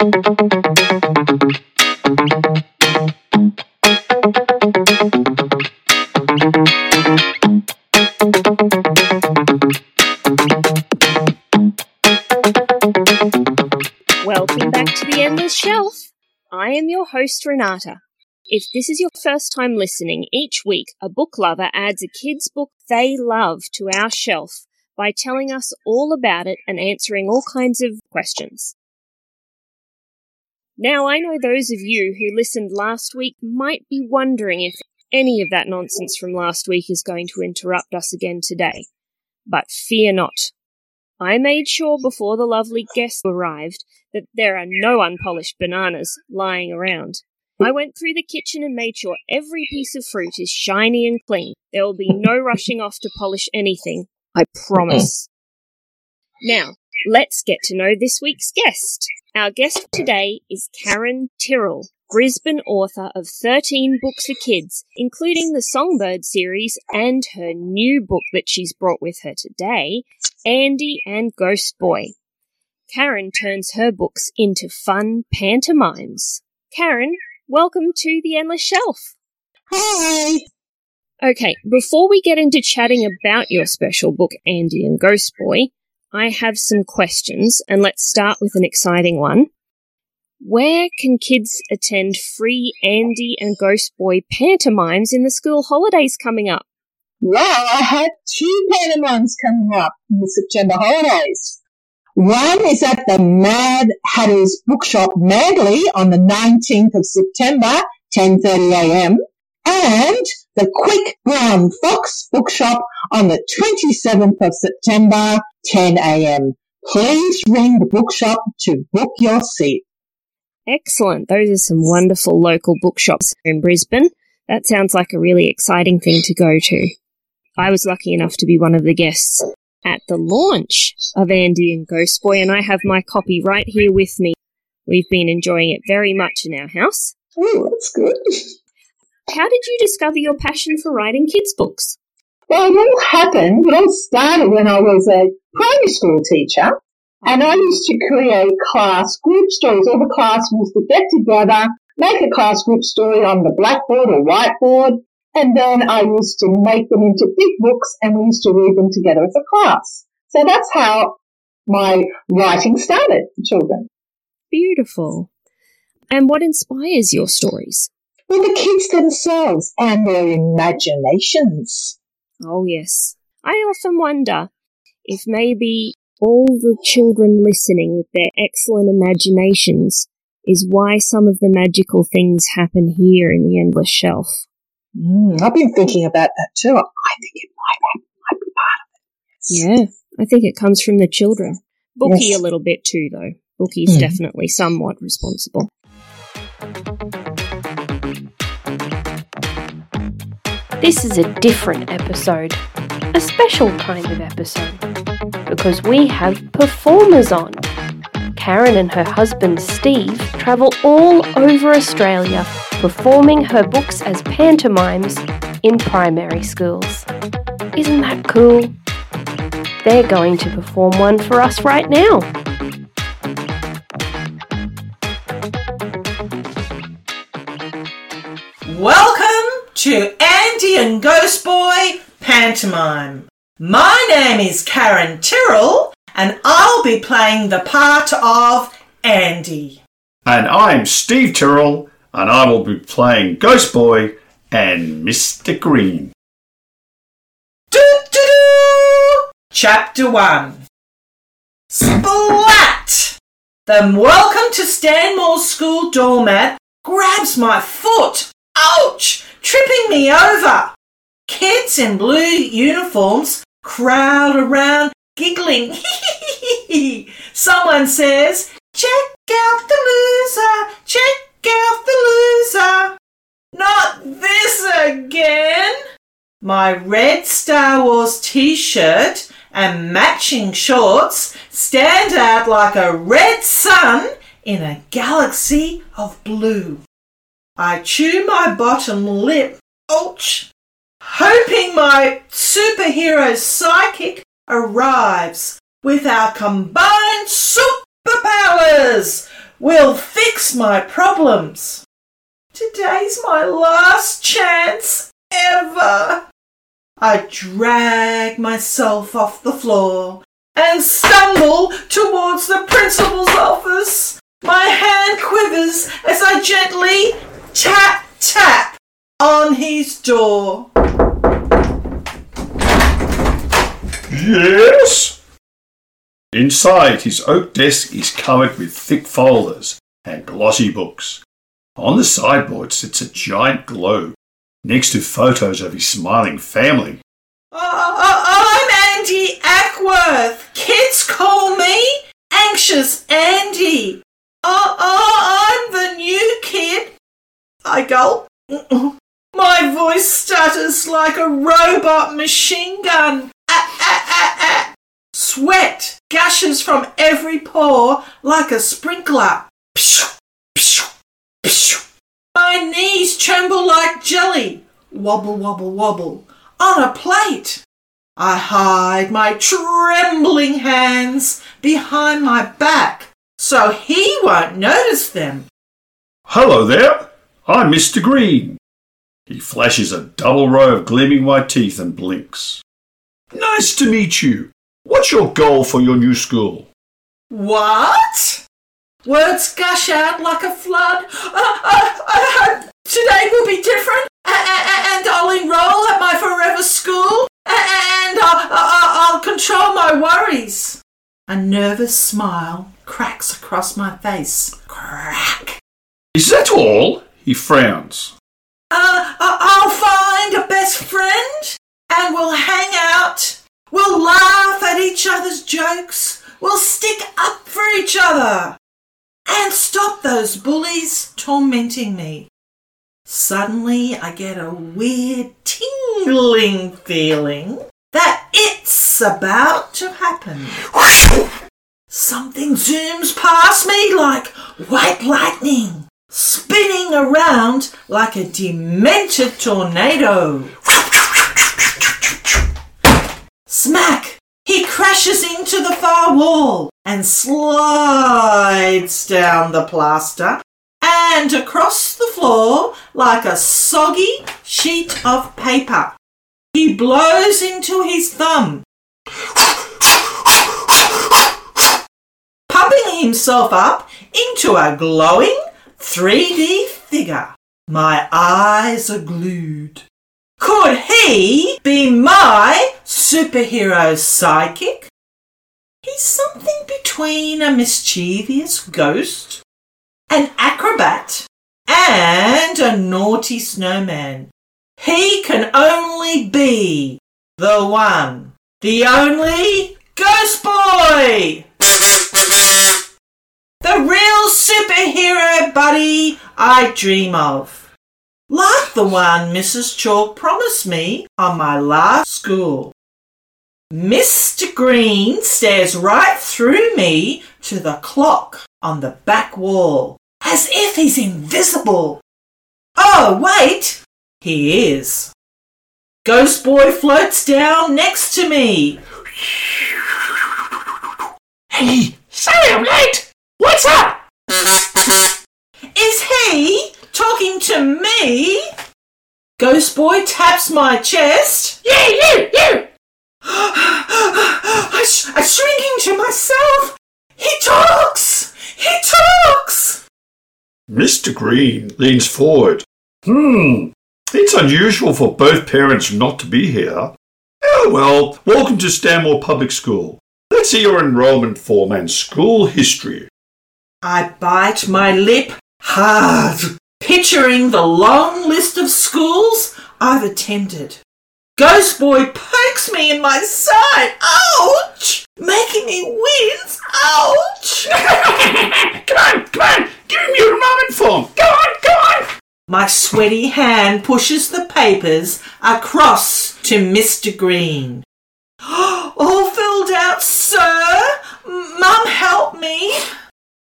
Welcome back to the Endless Shelf. I am your host, Renata. If this is your first time listening, each week a book lover adds a kid's book they love to our shelf by telling us all about it and answering all kinds of questions. Now, I know those of you who listened last week might be wondering if any of that nonsense from last week is going to interrupt us again today. But fear not. I made sure before the lovely guests arrived that there are no unpolished bananas lying around. I went through the kitchen and made sure every piece of fruit is shiny and clean. There will be no rushing off to polish anything. I promise. Now, let's get to know this week's guest. Our guest today is Karen Tyrrell, Brisbane author of 13 books for kids, including the Songbird series and her new book that she's brought with her today, Andy and Ghost Boy. Karen turns her books into fun pantomimes. Karen, welcome to the Endless Shelf. Hi. Okay, before we get into chatting about your special book, Andy and Ghost Boy, I have some questions, and let's start with an exciting one. Where can kids attend free Andy and Ghost Boy pantomimes in the school holidays coming up? Well, I have two pantomimes coming up in the September holidays. One is at the Mad Hatters Bookshop Manly on the 19th of September, 10.30am, and the Quick Brown Fox Bookshop on the 27th of September, 10am. Please ring the bookshop to book your seat. Excellent. Those are some wonderful local bookshops in Brisbane. That sounds like a really exciting thing to go to. I was lucky enough to be one of the guests at the launch of Andy and Ghost Boy, and I have my copy right here with me. We've been enjoying it very much in our house. Oh, that's good. How did you discover your passion for writing kids' books? Well, it all happened. It all started when I was a primary school teacher, and I used to create class group stories. All the class used to get together, make a class group story on the blackboard or whiteboard, and then I used to make them into big books and we used to read them together as a class. So that's how my writing started for children. Beautiful. And what inspires your stories? Well, the kids themselves and their imaginations. Oh, yes. I often wonder if maybe all the children listening with their excellent imaginations is why some of the magical things happen here in the Endless Shelf. Mm, I've been thinking about that too. I think it might, might be part of it. Yeah, I think it comes from the children. Booky Yes. a little bit too, though. Booky's Mm. definitely somewhat responsible. This is a different episode, a special kind of episode, because we have performers on. Karen and her husband Steve travel all over Australia performing her books as pantomimes in primary schools. Isn't that cool? They're going to perform one for us right now. Welcome to Andy and Ghost Boy Pantomime. My name is Karen Tyrrell and I'll be playing the part of Andy. And I'm Steve Tyrrell, and I will be playing Ghost Boy and Mr. Green. Doo-doo-doo! Chapter 1 Splat! The welcome to Stanmore School doormat grabs my foot. Ouch! Tripping me over. Kids in blue uniforms crowd around giggling. Someone says, Check out the loser! Check out the loser! Not this again! My red Star Wars t shirt and matching shorts stand out like a red sun in a galaxy of blue. I chew my bottom lip, ouch, hoping my superhero psychic arrives with our combined superpowers. we'll fix my problems. Today's my last chance ever. I drag myself off the floor and stumble towards the principal's office. My hand quivers as I gently tap tap on his door. Yes? Inside his oak desk is covered with thick folders and glossy books. On the sideboard sits a giant globe next to photos of his smiling family. Uh, uh, I'm Andy Ackworth. Kids call me Anxious Andy. Uh, uh, I'm the new kid. My voice stutters like a robot machine gun. Ah, ah, ah. Sweat gushes from every pore like a sprinkler. My knees tremble like jelly. Wobble, wobble, wobble. On a plate. I hide my trembling hands behind my back so he won't notice them. Hello there, I'm Mr. Green. He flashes a double row of gleaming white teeth and blinks. Nice to meet you. What's your goal for your new school? What? Words gush out like a flood. Uh, uh, uh, today will be different, and I'll enroll at my forever school, and I'll control my worries. A nervous smile cracks across my face. Crack. Is that all? He frowns. Uh, I'll find a best friend, and we'll hang out. We'll laugh at each other's jokes. We'll stick up for each other and stop those bullies tormenting me. Suddenly, I get a weird tingling feeling that it's about to happen. Something zooms past me like white lightning, spinning around like a demented tornado. Smack! He crashes into the far wall and slides down the plaster and across the floor like a soggy sheet of paper. He blows into his thumb, pumping himself up into a glowing 3D figure. My eyes are glued. Could he be my superhero sidekick? He's something between a mischievous ghost, an acrobat, and a naughty snowman. He can only be the one, the only Ghost Boy! The real superhero buddy I dream of like the one Mrs. Chalk promised me on my last school. Mr. Green stares right through me to the clock on the back wall, as if he's invisible. Oh, wait! He is. Ghost Boy floats down next to me. Hey, sorry I'm late. What's up? Is he talking to me? Ghost Boy taps my chest. Yeah, you, you. I, sh- I shrinking to myself. He talks. He talks. Mr. Green leans forward. Hmm, it's unusual for both parents not to be here. Oh well, welcome to Stanmore Public School. Let's see your enrollment form and school history. I bite my lip hard, picturing the long list of schools I've attended. Ghost Boy pokes me in my side. Ouch! Making me wince. Ouch! come on, come on, give him your enrollment form. Go on, go on. My sweaty hand pushes the papers across to Mr. Green. All filled out, sir. Mum, help me.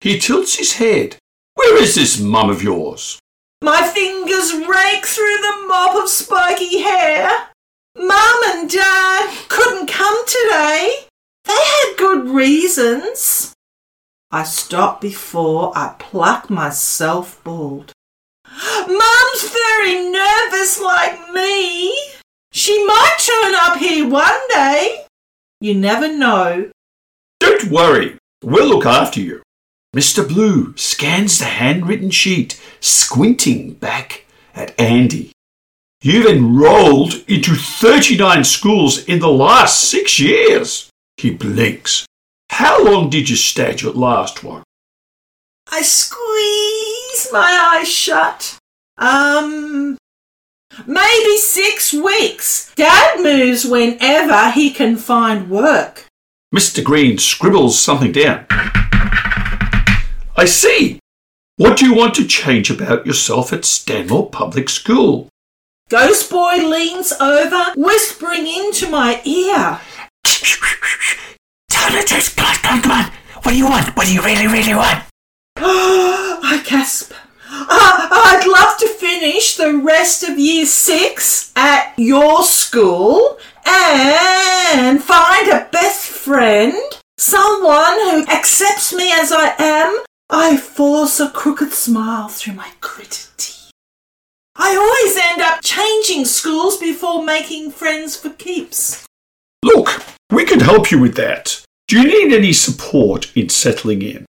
He tilts his head. Where is this mum of yours? My fingers rake through the mop of spiky hair. Mum and Dad couldn't come today. They had good reasons. I stop before I pluck myself bald. Mum's very nervous like me. She might turn up here one day. You never know. Don't worry, we'll look after you. Mr. Blue scans the handwritten sheet, squinting back at Andy. You've enrolled into 39 schools in the last six years. He blinks. How long did you stay at last one? I squeeze my eyes shut. Um, maybe six weeks. Dad moves whenever he can find work. Mr. Green scribbles something down. I see. What do you want to change about yourself at Stanmore Public School? Ghost Boy leans over, whispering into my ear. Tell the truth. Come on, come on, come on. What do you want? What do you really, really want? I gasp. Uh, I'd love to finish the rest of year six at your school and find a best friend, someone who accepts me as I am. I force a crooked smile through my gritted teeth. I always end up changing schools before making friends for keeps. Look, we can help you with that. Do you need any support in settling in?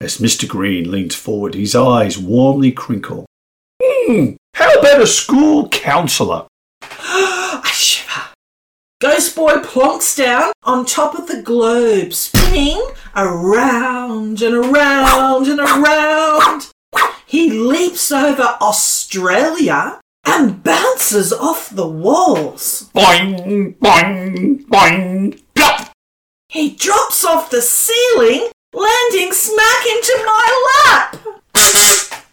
As Mr. Green leans forward, his eyes warmly crinkle. Hmm, how about a school counsellor? I shiver. Ghost Boy plonks down on top of the globe, spinning around and around and around. He leaps over Australia and bounces off the walls. Boing, boing, boing, plop! He drops off the ceiling, landing smack into my lap.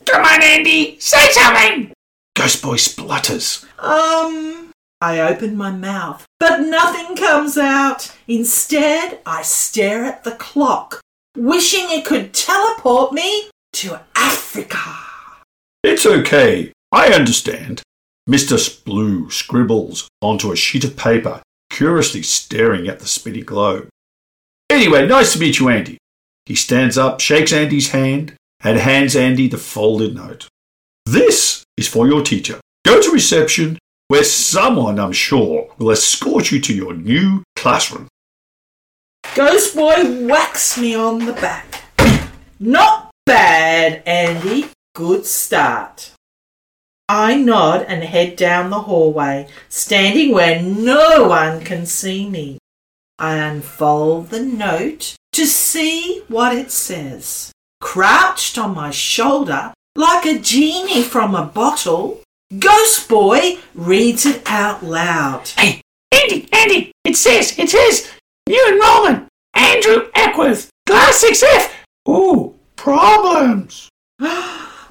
Come on, Andy. Say something. Ghost Boy splutters. Um, I open my mouth, but nothing comes out. Instead, I stare at the clock, wishing it could teleport me to Africa. It's okay. I understand. Mr. Blue scribbles onto a sheet of paper, curiously staring at the spinning globe. Anyway, nice to meet you, Andy. He stands up, shakes Andy's hand, and hands Andy the folded note. This is for your teacher. Go to reception, where someone, I'm sure, will escort you to your new classroom. Ghost Boy whacks me on the back. Not bad, Andy. Good start. I nod and head down the hallway, standing where no one can see me. I unfold the note to see what it says. Crouched on my shoulder, like a genie from a bottle, Ghost Boy reads it out loud. Hey, Andy, Andy. It says, it says, new enrollment. Andrew Eckworth, class 6F. Ooh, problems.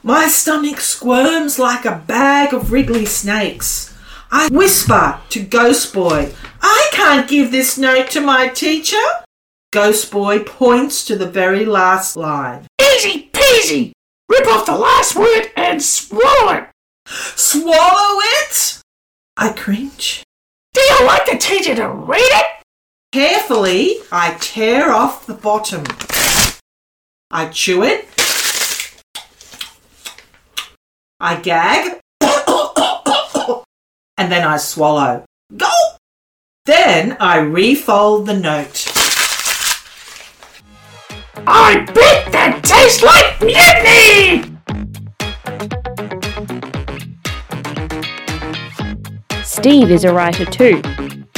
My stomach squirms like a bag of wriggly snakes. I whisper to Ghost Boy, I can't give this note to my teacher. Ghost Boy points to the very last line. Easy peasy. Rip off the last word and swallow it. Swallow it? I cringe. Do you want the teacher to read it? Carefully, I tear off the bottom. I chew it. I gag. and then I swallow. Go! Then I refold the note. I bet that tastes like mutiny! Steve is a writer too.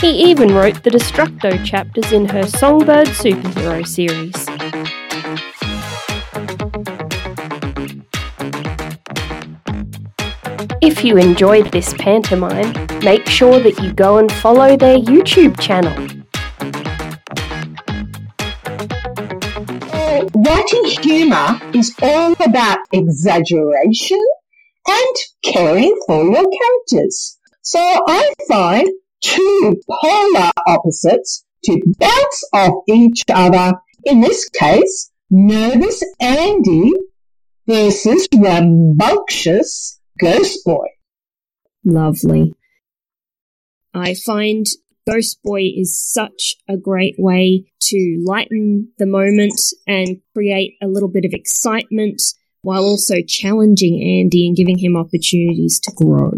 He even wrote the Destructo chapters in her Songbird superhero series. If you enjoyed this pantomime, make sure that you go and follow their YouTube channel. Writing humour is all about exaggeration and caring for your characters. So I find two polar opposites to bounce off each other. In this case, nervous Andy versus rambunctious Ghost Boy. Lovely. I find Ghost Boy is such a great way to lighten the moment and create a little bit of excitement while also challenging Andy and giving him opportunities to grow.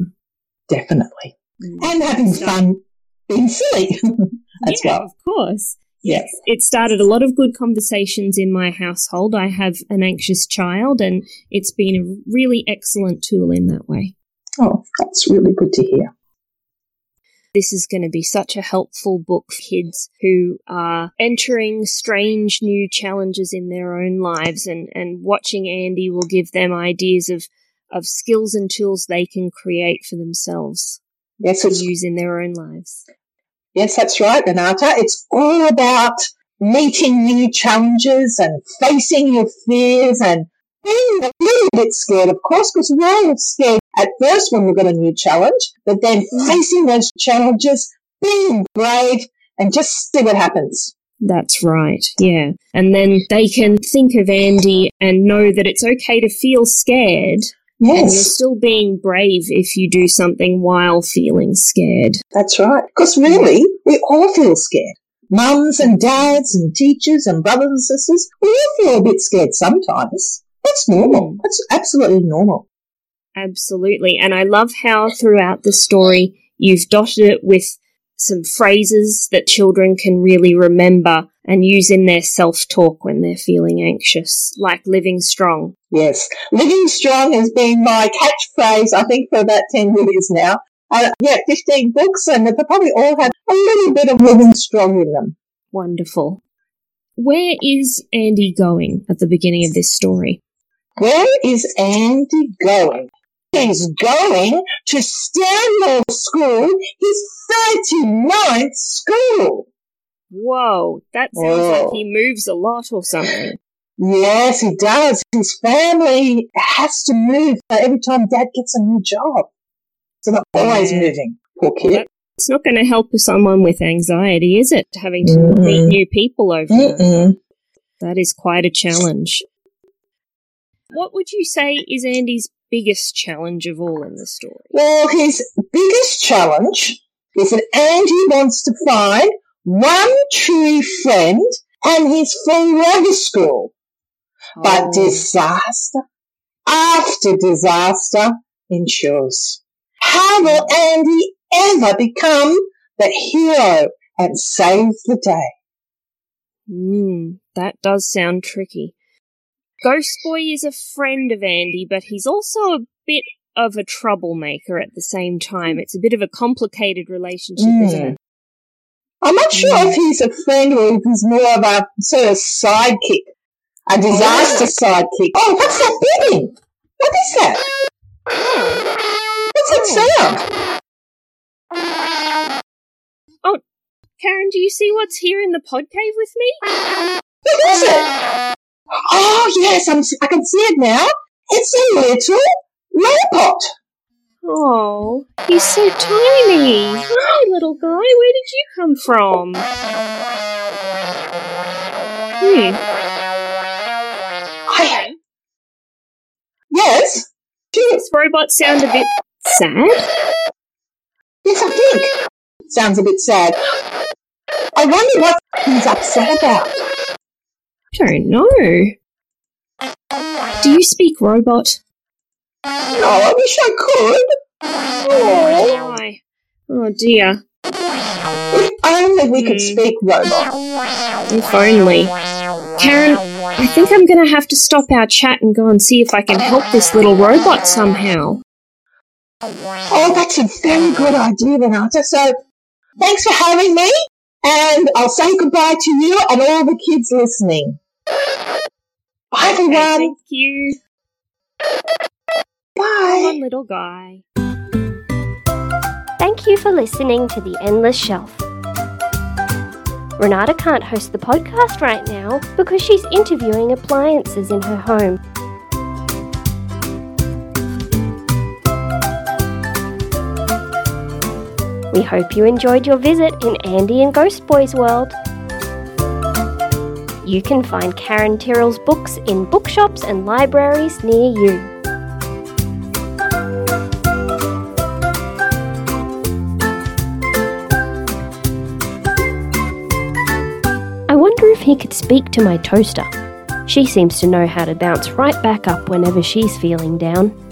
Definitely. Mm. And having fun being silly as yeah, well. of course. Yes. It started a lot of good conversations in my household. I have an anxious child, and it's been a really excellent tool in that way. Oh, that's really good to hear. This is going to be such a helpful book for kids who are entering strange new challenges in their own lives, and, and watching Andy will give them ideas of, of skills and tools they can create for themselves Yes, to use in their own lives. Yes, that's right, Renata. It's all about meeting new challenges and facing your fears and being a little bit scared, of course, because we're all scared at first when we've got a new challenge, but then mm. facing those challenges, being brave, and just see what happens. That's right, yeah. And then they can think of Andy and know that it's okay to feel scared, and you're still being brave if you do something while feeling scared. that's right. Because really, we all feel scared. Mums and dads and teachers and brothers and sisters, we all feel a bit scared sometimes. That's normal. Hmm. That's absolutely normal. Absolutely. And I love how throughout the story you've dotted it with some phrases that children can really remember and use in their self talk when they're feeling anxious, like living strong. Yes. Living strong has been my catchphrase, I think, for about 10 years now. Uh, yeah, 15 books, and they probably all have a little bit of living strong in them. Wonderful. Where is Andy going at the beginning of this story? Where is Andy going? He's going to Stanmore School, his 39th school. Whoa, that sounds Whoa. like oh. he moves a lot or something. Yes, he does. His family has to move every time dad gets a new job. So they're always Yeah. moving. Poor kid. It's not going to help someone with anxiety, is it? Having to Mm-mm. meet new people over. Mm-mm. That is quite a challenge. What would you say is Andy's biggest challenge of all in the story? Well, his biggest challenge is that Andy wants to find one true friend and his forever school. But Oh, disaster after disaster ensues. How will Andy ever become the hero and save the day? mm, that does sound tricky. Ghost Boy is a friend of Andy, but he's also a bit of a troublemaker at the same time. It's a bit of a complicated relationship, isn't Mm. it? I'm not sure if he's a friend or if he's more of a sort of sidekick, a disaster sidekick. Oh, what's that beeping? What is that? What's that sound? Oh, Karen, do you see what's here in the pod cave with me? What is it? Oh, yes, I'm, I can see it now. It's a little robot. Oh, he's so tiny. Hi, little guy. Where did you come from? Hmm. I, yes. This robot sound a bit sad. Yes, I think. Sounds a bit sad. I wonder what he's upset about. Don't know. Do you speak robot? No, I wish I could. Oh, Why? Oh dear. if only we could Hmm. speak robot. If only. Karen, I think I'm gonna have to stop our chat and go and see if I can help this little robot somehow. Oh, that's a very good idea, Renata. So, thanks for having me, and I'll say goodbye to you and all the kids listening. Bye, Okay, everyone. thank you. Bye. little guy. Thank you for listening to The Endless Shelf. Renata can't host the podcast right now because she's interviewing appliances in her home. We hope you enjoyed your visit in Andy and Ghost Boy's world. You can find Karen Tyrrell's books in bookshops and libraries near you. I wonder if he could speak to my toaster. She seems to know how to bounce right back up whenever she's feeling down.